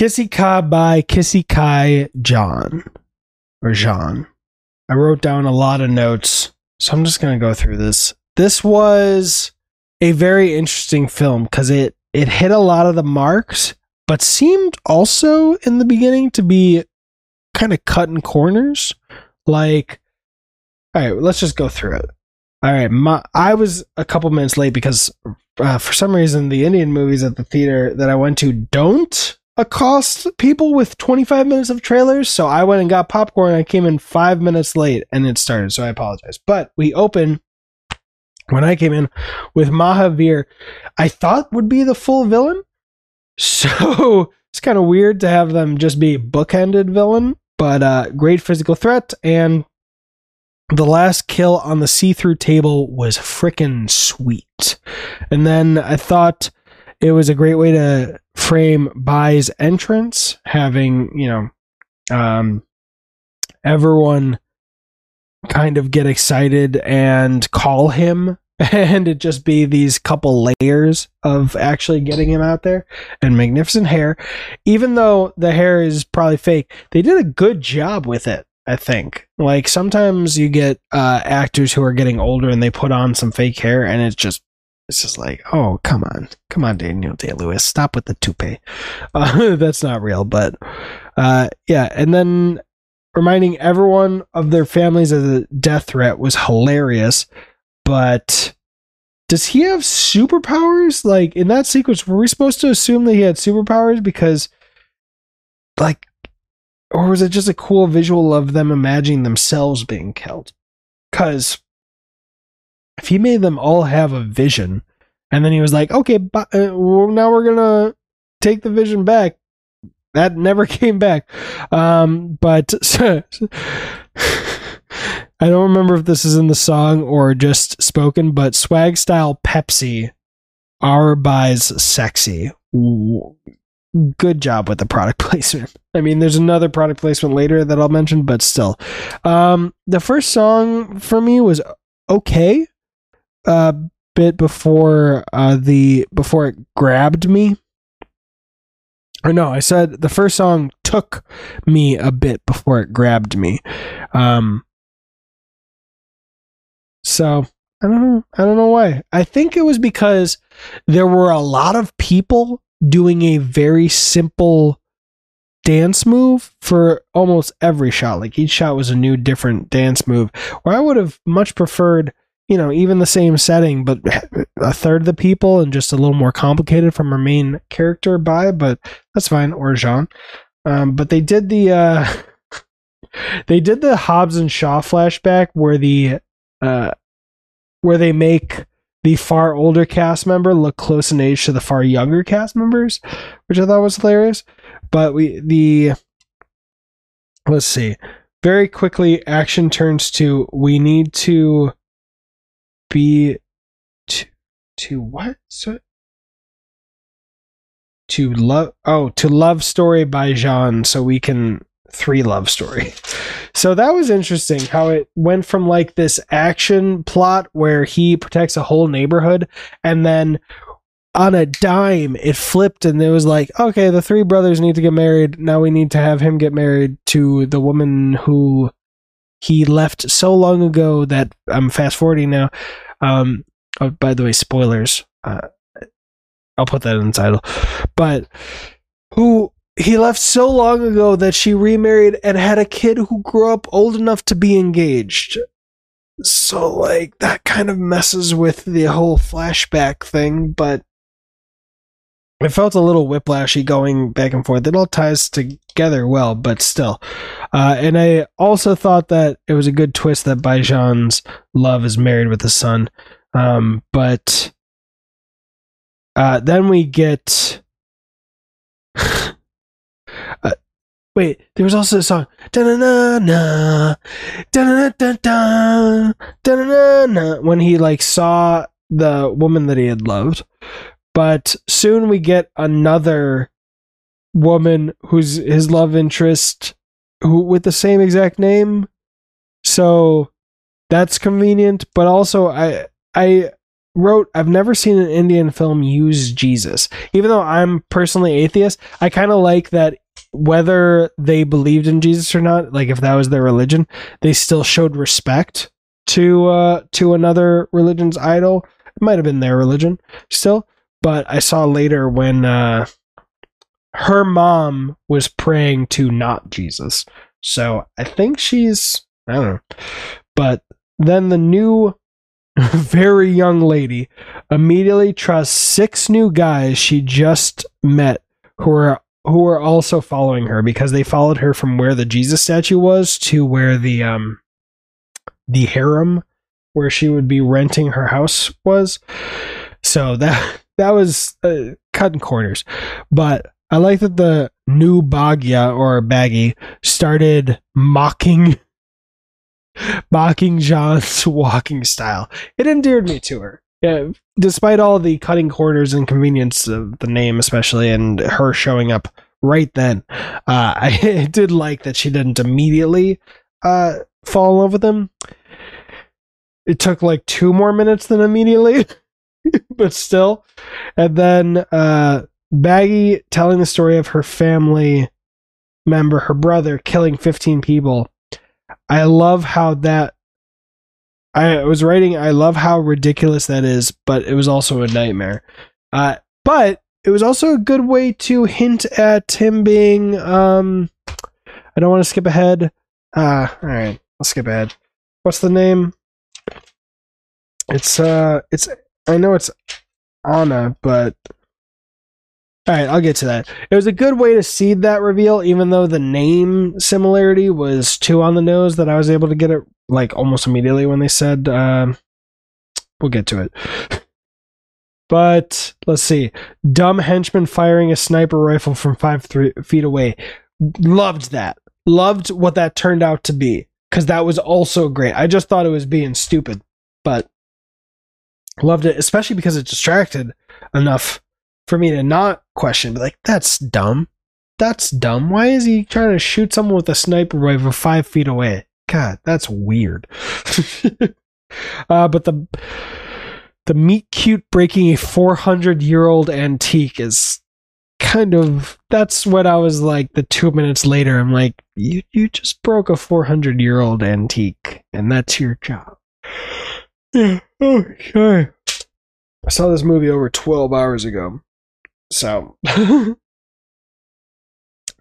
Kisi Ka Bhai Kisi Ki John or Jean. I wrote down a lot of notes, so I'm just gonna go through this. This was a very interesting film because it it hit a lot of the marks, but seemed also in the beginning to be kind of cutting corners. Like, all right, let's just go through it. All right, my, I was a couple minutes late because uh, for some reason the Indian movies at the theater that I went to don't accost people with 25 minutes of trailers. So I went and got popcorn. I came in five minutes late and it started. So I apologize. But we open when I came in with Mahavir, I thought would be the full villain. So it's kind of weird to have them just be bookended villain, but uh, great physical threat. And the last kill on the see through table was freaking sweet. And then I thought it was a great way to frame Bhai's entrance, having, you know, um, everyone kind of get excited and call him and it just be these couple layers of actually getting him out there and magnificent hair. Even though the hair is probably fake they did a good job with it i think. Like sometimes you get uh actors who are getting older and they put on some fake hair and it's just it's just like oh come on come on daniel day lewis stop with the toupee uh, that's not real but uh yeah and then reminding everyone of their families of the death threat was hilarious but does he have superpowers? Like in that sequence, were we supposed to assume that he had superpowers because, like, or was it just a cool visual of them imagining themselves being killed? Because if he made them all have a vision, and then he was like, "Okay, uh, well, now we're gonna take the vision back," that never came back. Um, but. I don't remember if this is in the song or just spoken, but swag style Pepsi our buys sexy. Good job with the product placement. I mean, there's another product placement later that I'll mention, but still. Um, the first song for me was okay. A bit before uh, the before it grabbed me. Or no, I said the first song took me a bit before it grabbed me. Um, so I don't know. I don't know why. I think it was because there were a lot of people doing a very simple dance move for almost every shot. Like each shot was a new different dance move. Where I would have much preferred, you know, even the same setting, but a third of the people and just a little more complicated from our main character by, but that's fine, or Jean. Um, but they did the uh they did the Hobbs and Shaw flashback where the uh, where they make the far older cast member look close in age to the far younger cast members, which I thought was hilarious. But we the let's see. Very quickly, action turns to we need to be to to what? So, to love oh to love story by Jean so we can three love story. So that was interesting how it went from like this action plot where he protects a whole neighborhood and then on a dime it flipped and it was like okay the three brothers need to get married now we need to have him get married to the woman who he left so long ago that I'm fast forwarding now um oh, by the way spoilers uh, I'll put that in the title but who he left so long ago that she remarried and had a kid who grew up old enough to be engaged. So, like, that kind of messes with the whole flashback thing, but it felt a little whiplashy going back and forth. It all ties together well, but still. Uh, and I also thought that it was a good twist that Bhaijaan's love is married with the son. Um, but uh, then we get Wait, there was also a song. When he like saw the woman that he had loved. But soon we get another woman who's his love interest who with the same exact name. So that's convenient, but also I I wrote, I've never seen an Indian film use Jesus. Even though I'm personally atheist, I kind of like that whether they believed in Jesus or not, like if that was their religion, they still showed respect to uh to another religion's idol. It might have been their religion still, but I saw later when uh her mom was praying to not Jesus. So I think she's I don't know. But then the new very young lady immediately trusts six new guys she just met who are who are also following her because they followed her from where the Jesus statue was to where the um the harem where she would be renting her house was. So that that was uh, cutting corners. But I like that the new Bhagya or Baggy started mocking mocking John's walking style. It endeared me to her. Yeah, despite all the cutting corners and convenience of the name, especially, and her showing up right then, uh, I did like that she didn't immediately uh, fall in love with him. It took like two more minutes than immediately, but still. And then uh, Baggy telling the story of her family member, her brother, killing 15 people. I love how that I was writing, I love how ridiculous that is, but it was also a nightmare. Uh, but it was also a good way to hint at him being. Um, I don't want to skip ahead. Uh, all right, I'll skip ahead. What's the name? It's uh, it's I know it's Anna, but all right, I'll get to that. It was a good way to seed that reveal, even though the name similarity was too on the nose that I was able to get it like almost immediately when they said, uh, we'll get to it. but let's see. Dumb henchman firing a sniper rifle from five three feet away. Loved that. Loved what that turned out to be because that was also great. I just thought it was being stupid, but loved it, especially because it distracted enough for me to not question, like, that's dumb. That's dumb. Why is he trying to shoot someone with a sniper rifle five feet away? God, that's weird. uh, but the the meet cute breaking a 400 year old antique is kind of that's what I was like the two minutes later. I'm like, you you just broke a 400 year old antique, and that's your job. Yeah. Oh, sorry. I saw this movie over 12 hours ago. So, and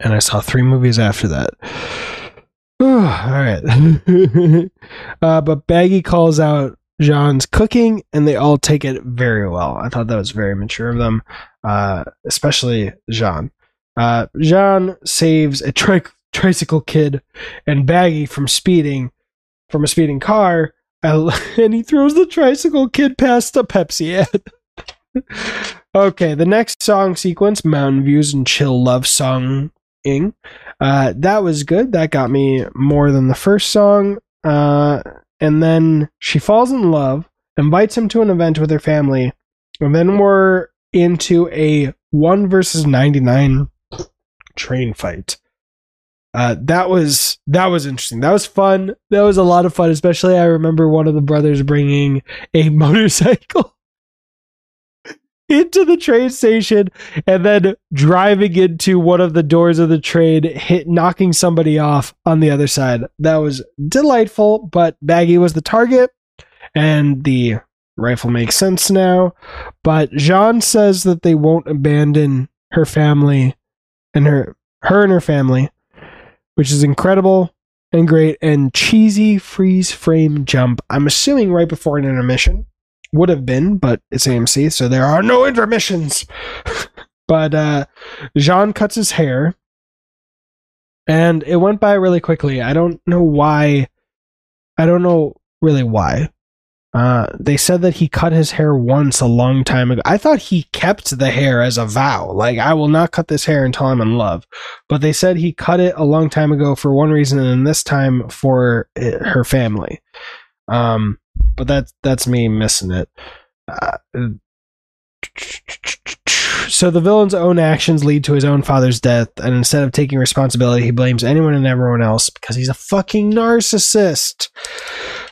I saw three movies after that. all right. uh, but Baggy calls out Jean's cooking, and they all take it very well. I thought that was very mature of them, uh, especially Jean. Uh, Jean saves a tri- tricycle kid and Baggy from speeding from a speeding car, and he throws the tricycle kid past a Pepsi ad. Okay, the next song sequence, Mountain Views and Chill Love Song Ing. Uh, that was good. That got me more than the first song. Uh, and then she falls in love, invites him to an event with her family, and then we're into a 1 versus 99 train fight. Uh, that was that was interesting. That was fun. That was a lot of fun. Especially, I remember one of the brothers bringing a motorcycle into the train station and then driving into one of the doors of the train, hit knocking somebody off on the other side. That was delightful, but Baggy was the target, and the rifle makes sense now. But Jean says that they won't abandon her family and her her and her family, which is incredible and great and cheesy freeze frame jump. I'm assuming right before an intermission would have been, but it's AMC, so there are no intermissions. but uh, Jean cuts his hair, and it went by really quickly. I don't know why. I don't know really why. Uh, they said that he cut his hair once a long time ago. I thought he kept the hair as a vow. Like, I will not cut this hair until I'm in love. But they said he cut it a long time ago for one reason, and this time for it, her family. Um, but that's that's me missing it. Uh, so the villain's own actions lead to his own father's death, and instead of taking responsibility, he blames anyone and everyone else because he's a fucking narcissist.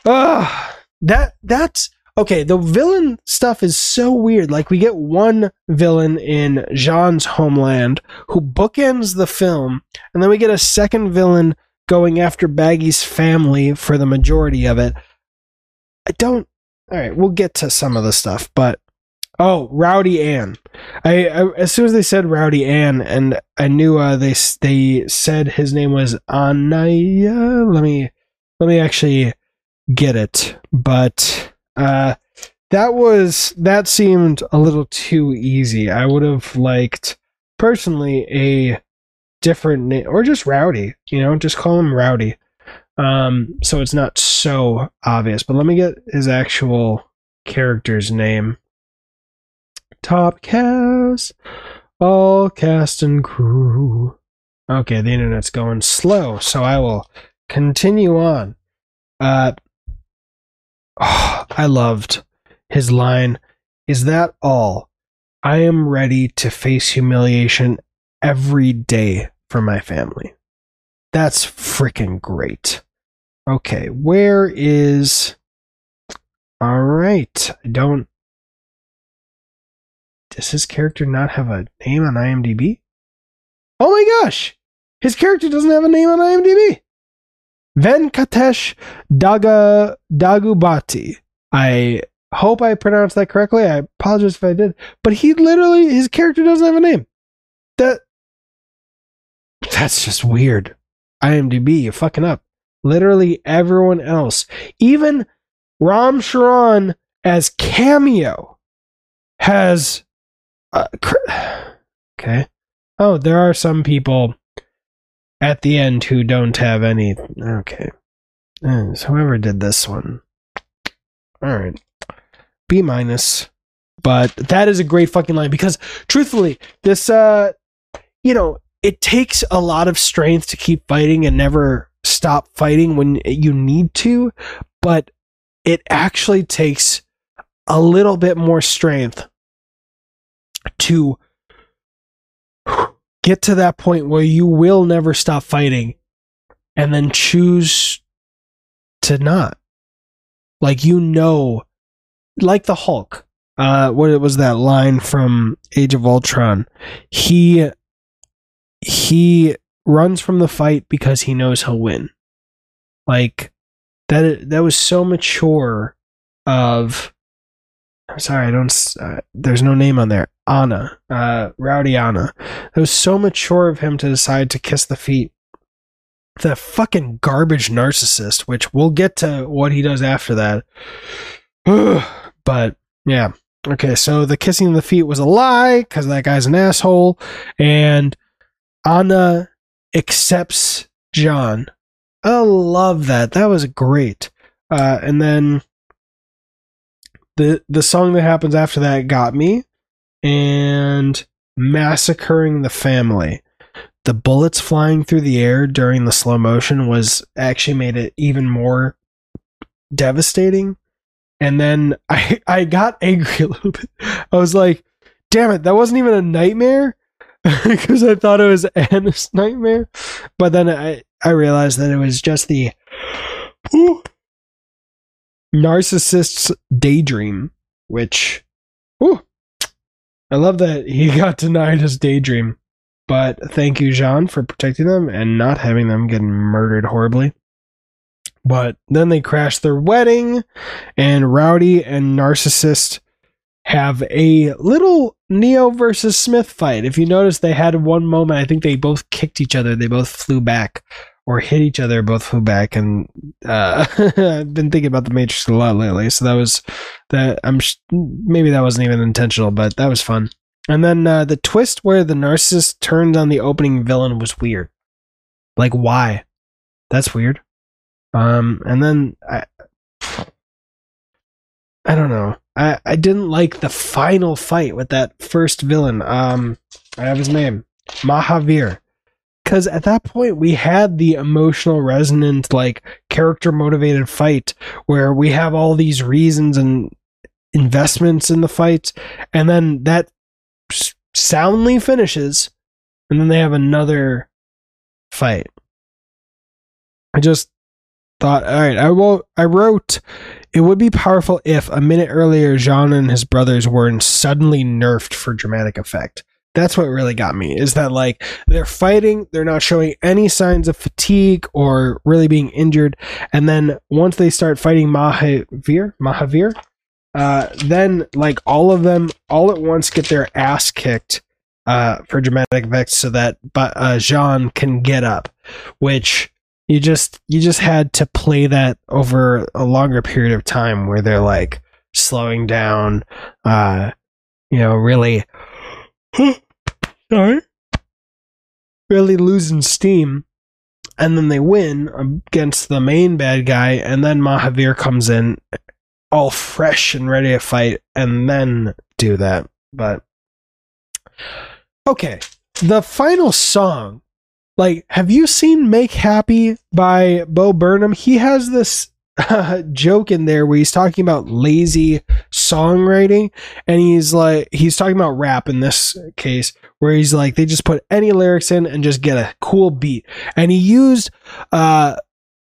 Ah, that that's okay, the villain stuff is so weird. Like we get one villain in Jean's homeland who bookends the film, and then we get a second villain going after Baggy's family for the majority of it. I don't. All right, we'll get to some of the stuff, but oh, Rowdy Ann. I, I as soon as they said Rowdy Ann, and I knew uh, they they said his name was Anaya. Let me let me actually get it, but uh, that was that seemed a little too easy. I would have liked personally a different name or just Rowdy. You know, just call him Rowdy. Um, so it's not so obvious. But let me get his actual character's name. Top cast, all cast and crew. Okay, the internet's going slow, so I will continue on. Uh, oh, I loved his line. Is that all? I am ready to face humiliation every day for my family. That's freaking great. Okay, where is. All right. I don't. Does his character not have a name on IMDb? Oh my gosh! His character doesn't have a name on IMDb! Venkatesh Daga Daggubati. I hope I pronounced that correctly. I apologize if I did. But he literally, his character doesn't have a name. That. That's just weird. IMDb, you're fucking up. Literally everyone else, even Ram Charan as cameo, has. Uh, cr- okay. Oh, there are some people at the end who don't have any. Okay. Uh, so whoever did this one. All right. B minus. But that is a great fucking line because truthfully, this, uh, you know, it takes a lot of strength to keep fighting and never stop fighting when you need to, but it actually takes a little bit more strength to get to that point where you will never stop fighting and then choose to not. Like you know, like the Hulk. Uh, what was that line from Age of Ultron? He he runs from the fight because he knows he'll win. Like that that was so mature of I'm sorry, I don't uh, there's no name on there. Anna, uh Rowdy Anna. It was so mature of him to decide to kiss the feet. The fucking garbage narcissist, which we'll get to what he does after that. but yeah. Okay, so the kissing of the feet was a lie because that guy's an asshole, and Anna accepts John. I love that. That was great. Uh, and then the the song that happens after that got me, and massacring the family. The bullets flying through the air during the slow motion was actually made it even more devastating. And then I I got angry a little bit. I was like, "Damn it, that wasn't even a nightmare." because I thought it was Anna's nightmare. But then I, I realized that it was just the ooh, narcissist's daydream, which, I love that he got denied his daydream. But thank you, Jean, for protecting them and not having them get murdered horribly. But then they crash their wedding, and Rowdy and Narcissist have a little Neo versus Smith fight. If you notice, they had one moment, I think they both kicked each other, they both flew back or hit each other, both flew back. And uh, I've been thinking about the Matrix a lot lately, so that was that. I'm sh- maybe that wasn't even intentional, but that was fun. And then uh, the twist where the narcissist turned on the opening villain was weird. Like, why? That's weird. Um, and then I, I don't know. I, I didn't like the final fight with that first villain. Um, I have his name, Mahavir. Because at that point, we had the emotional resonant, like character motivated fight where we have all these reasons and investments in the fight, and then that soundly finishes, and then they have another fight. I just thought, all right, I will. I wrote, it would be powerful if a minute earlier Jean and his brothers weren't suddenly nerfed for dramatic effect. That's what really got me. Is that like they're fighting, they're not showing any signs of fatigue or really being injured, and then once they start fighting Mahavir, Mahavir, uh, then like all of them all at once get their ass kicked uh, for dramatic effects, so that uh, Jean can get up, which you just you just had to play that over a longer period of time where they're like slowing down uh you know really sorry really losing steam. And then they win against the main bad guy and then mahavir comes in all fresh and ready to fight and then do that but okay the final song like, have you seen Make Happy by Bo Burnham? He has this uh, joke in there where he's talking about lazy songwriting and he's like he's talking about rap in this case where he's like they just put any lyrics in and just get a cool beat and he used uh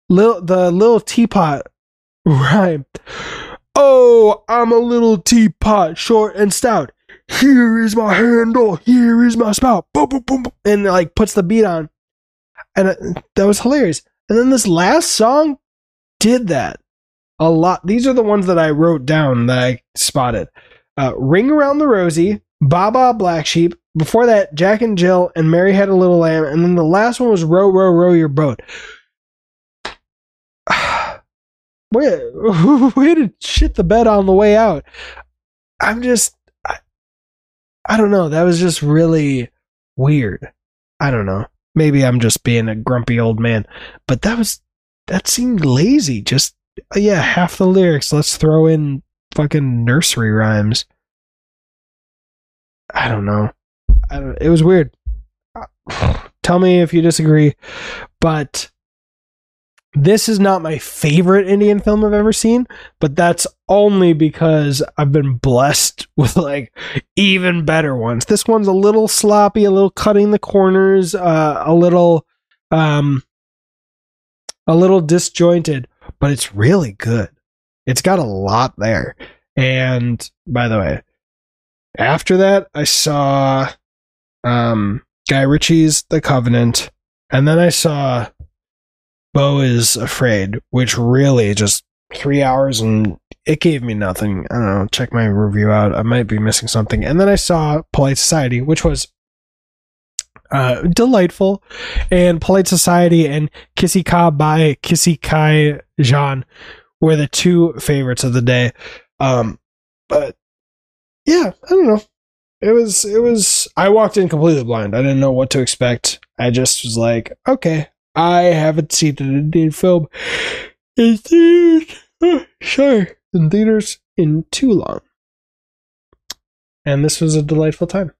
little the little teapot rhyme oh i'm a little teapot short and stout here is my handle here is my spout boom boom boom, boom. and like puts the beat on and uh, that was hilarious. And then this last song did that a lot. These are the ones that I wrote down that I spotted. Uh, Ring Around the Rosie, Baba Black Sheep. Before that, Jack and Jill and Mary Had a Little Lamb. And then the last one was Row, Row, Row Your Boat. Way, way to shit the bed on the way out. I'm just, I, I don't know. That was just really weird. I don't know. Maybe I'm just being a grumpy old man, but that was that seemed lazy. Just uh, yeah, half the lyrics. Let's throw in fucking nursery rhymes. I don't know. I don't, it was weird. Tell me if you disagree, but this is not my favorite Indian film I've ever seen, but that's only because I've been blessed with like even better ones. This one's a little sloppy, a little cutting the corners, uh, a little um a little disjointed, but it's really good. It's got a lot there. And by the way, after that I saw um Guy Ritchie's The Covenant, and then I saw Beau is Afraid, which really just three hours and it gave me nothing. I don't know. Check my review out. I might be missing something. And then I saw Polite Society, which was uh, delightful. And Polite Society and Kisi Ka Bhai Kisi Ki Jean were the two favorites of the day. Um, but yeah, I don't know. It was, it was, I walked in completely blind. I didn't know what to expect. I just was like, okay, I haven't seen an Indian film in theaters, sorry, in theaters in too long. And this was a delightful time.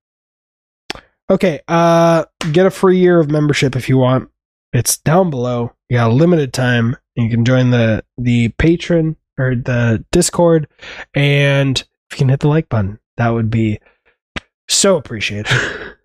Okay, uh, get a free year of membership if you want. It's down below. You got a limited time. You can join the the patron or the Discord, and if you can hit the like button, that would be so appreciated.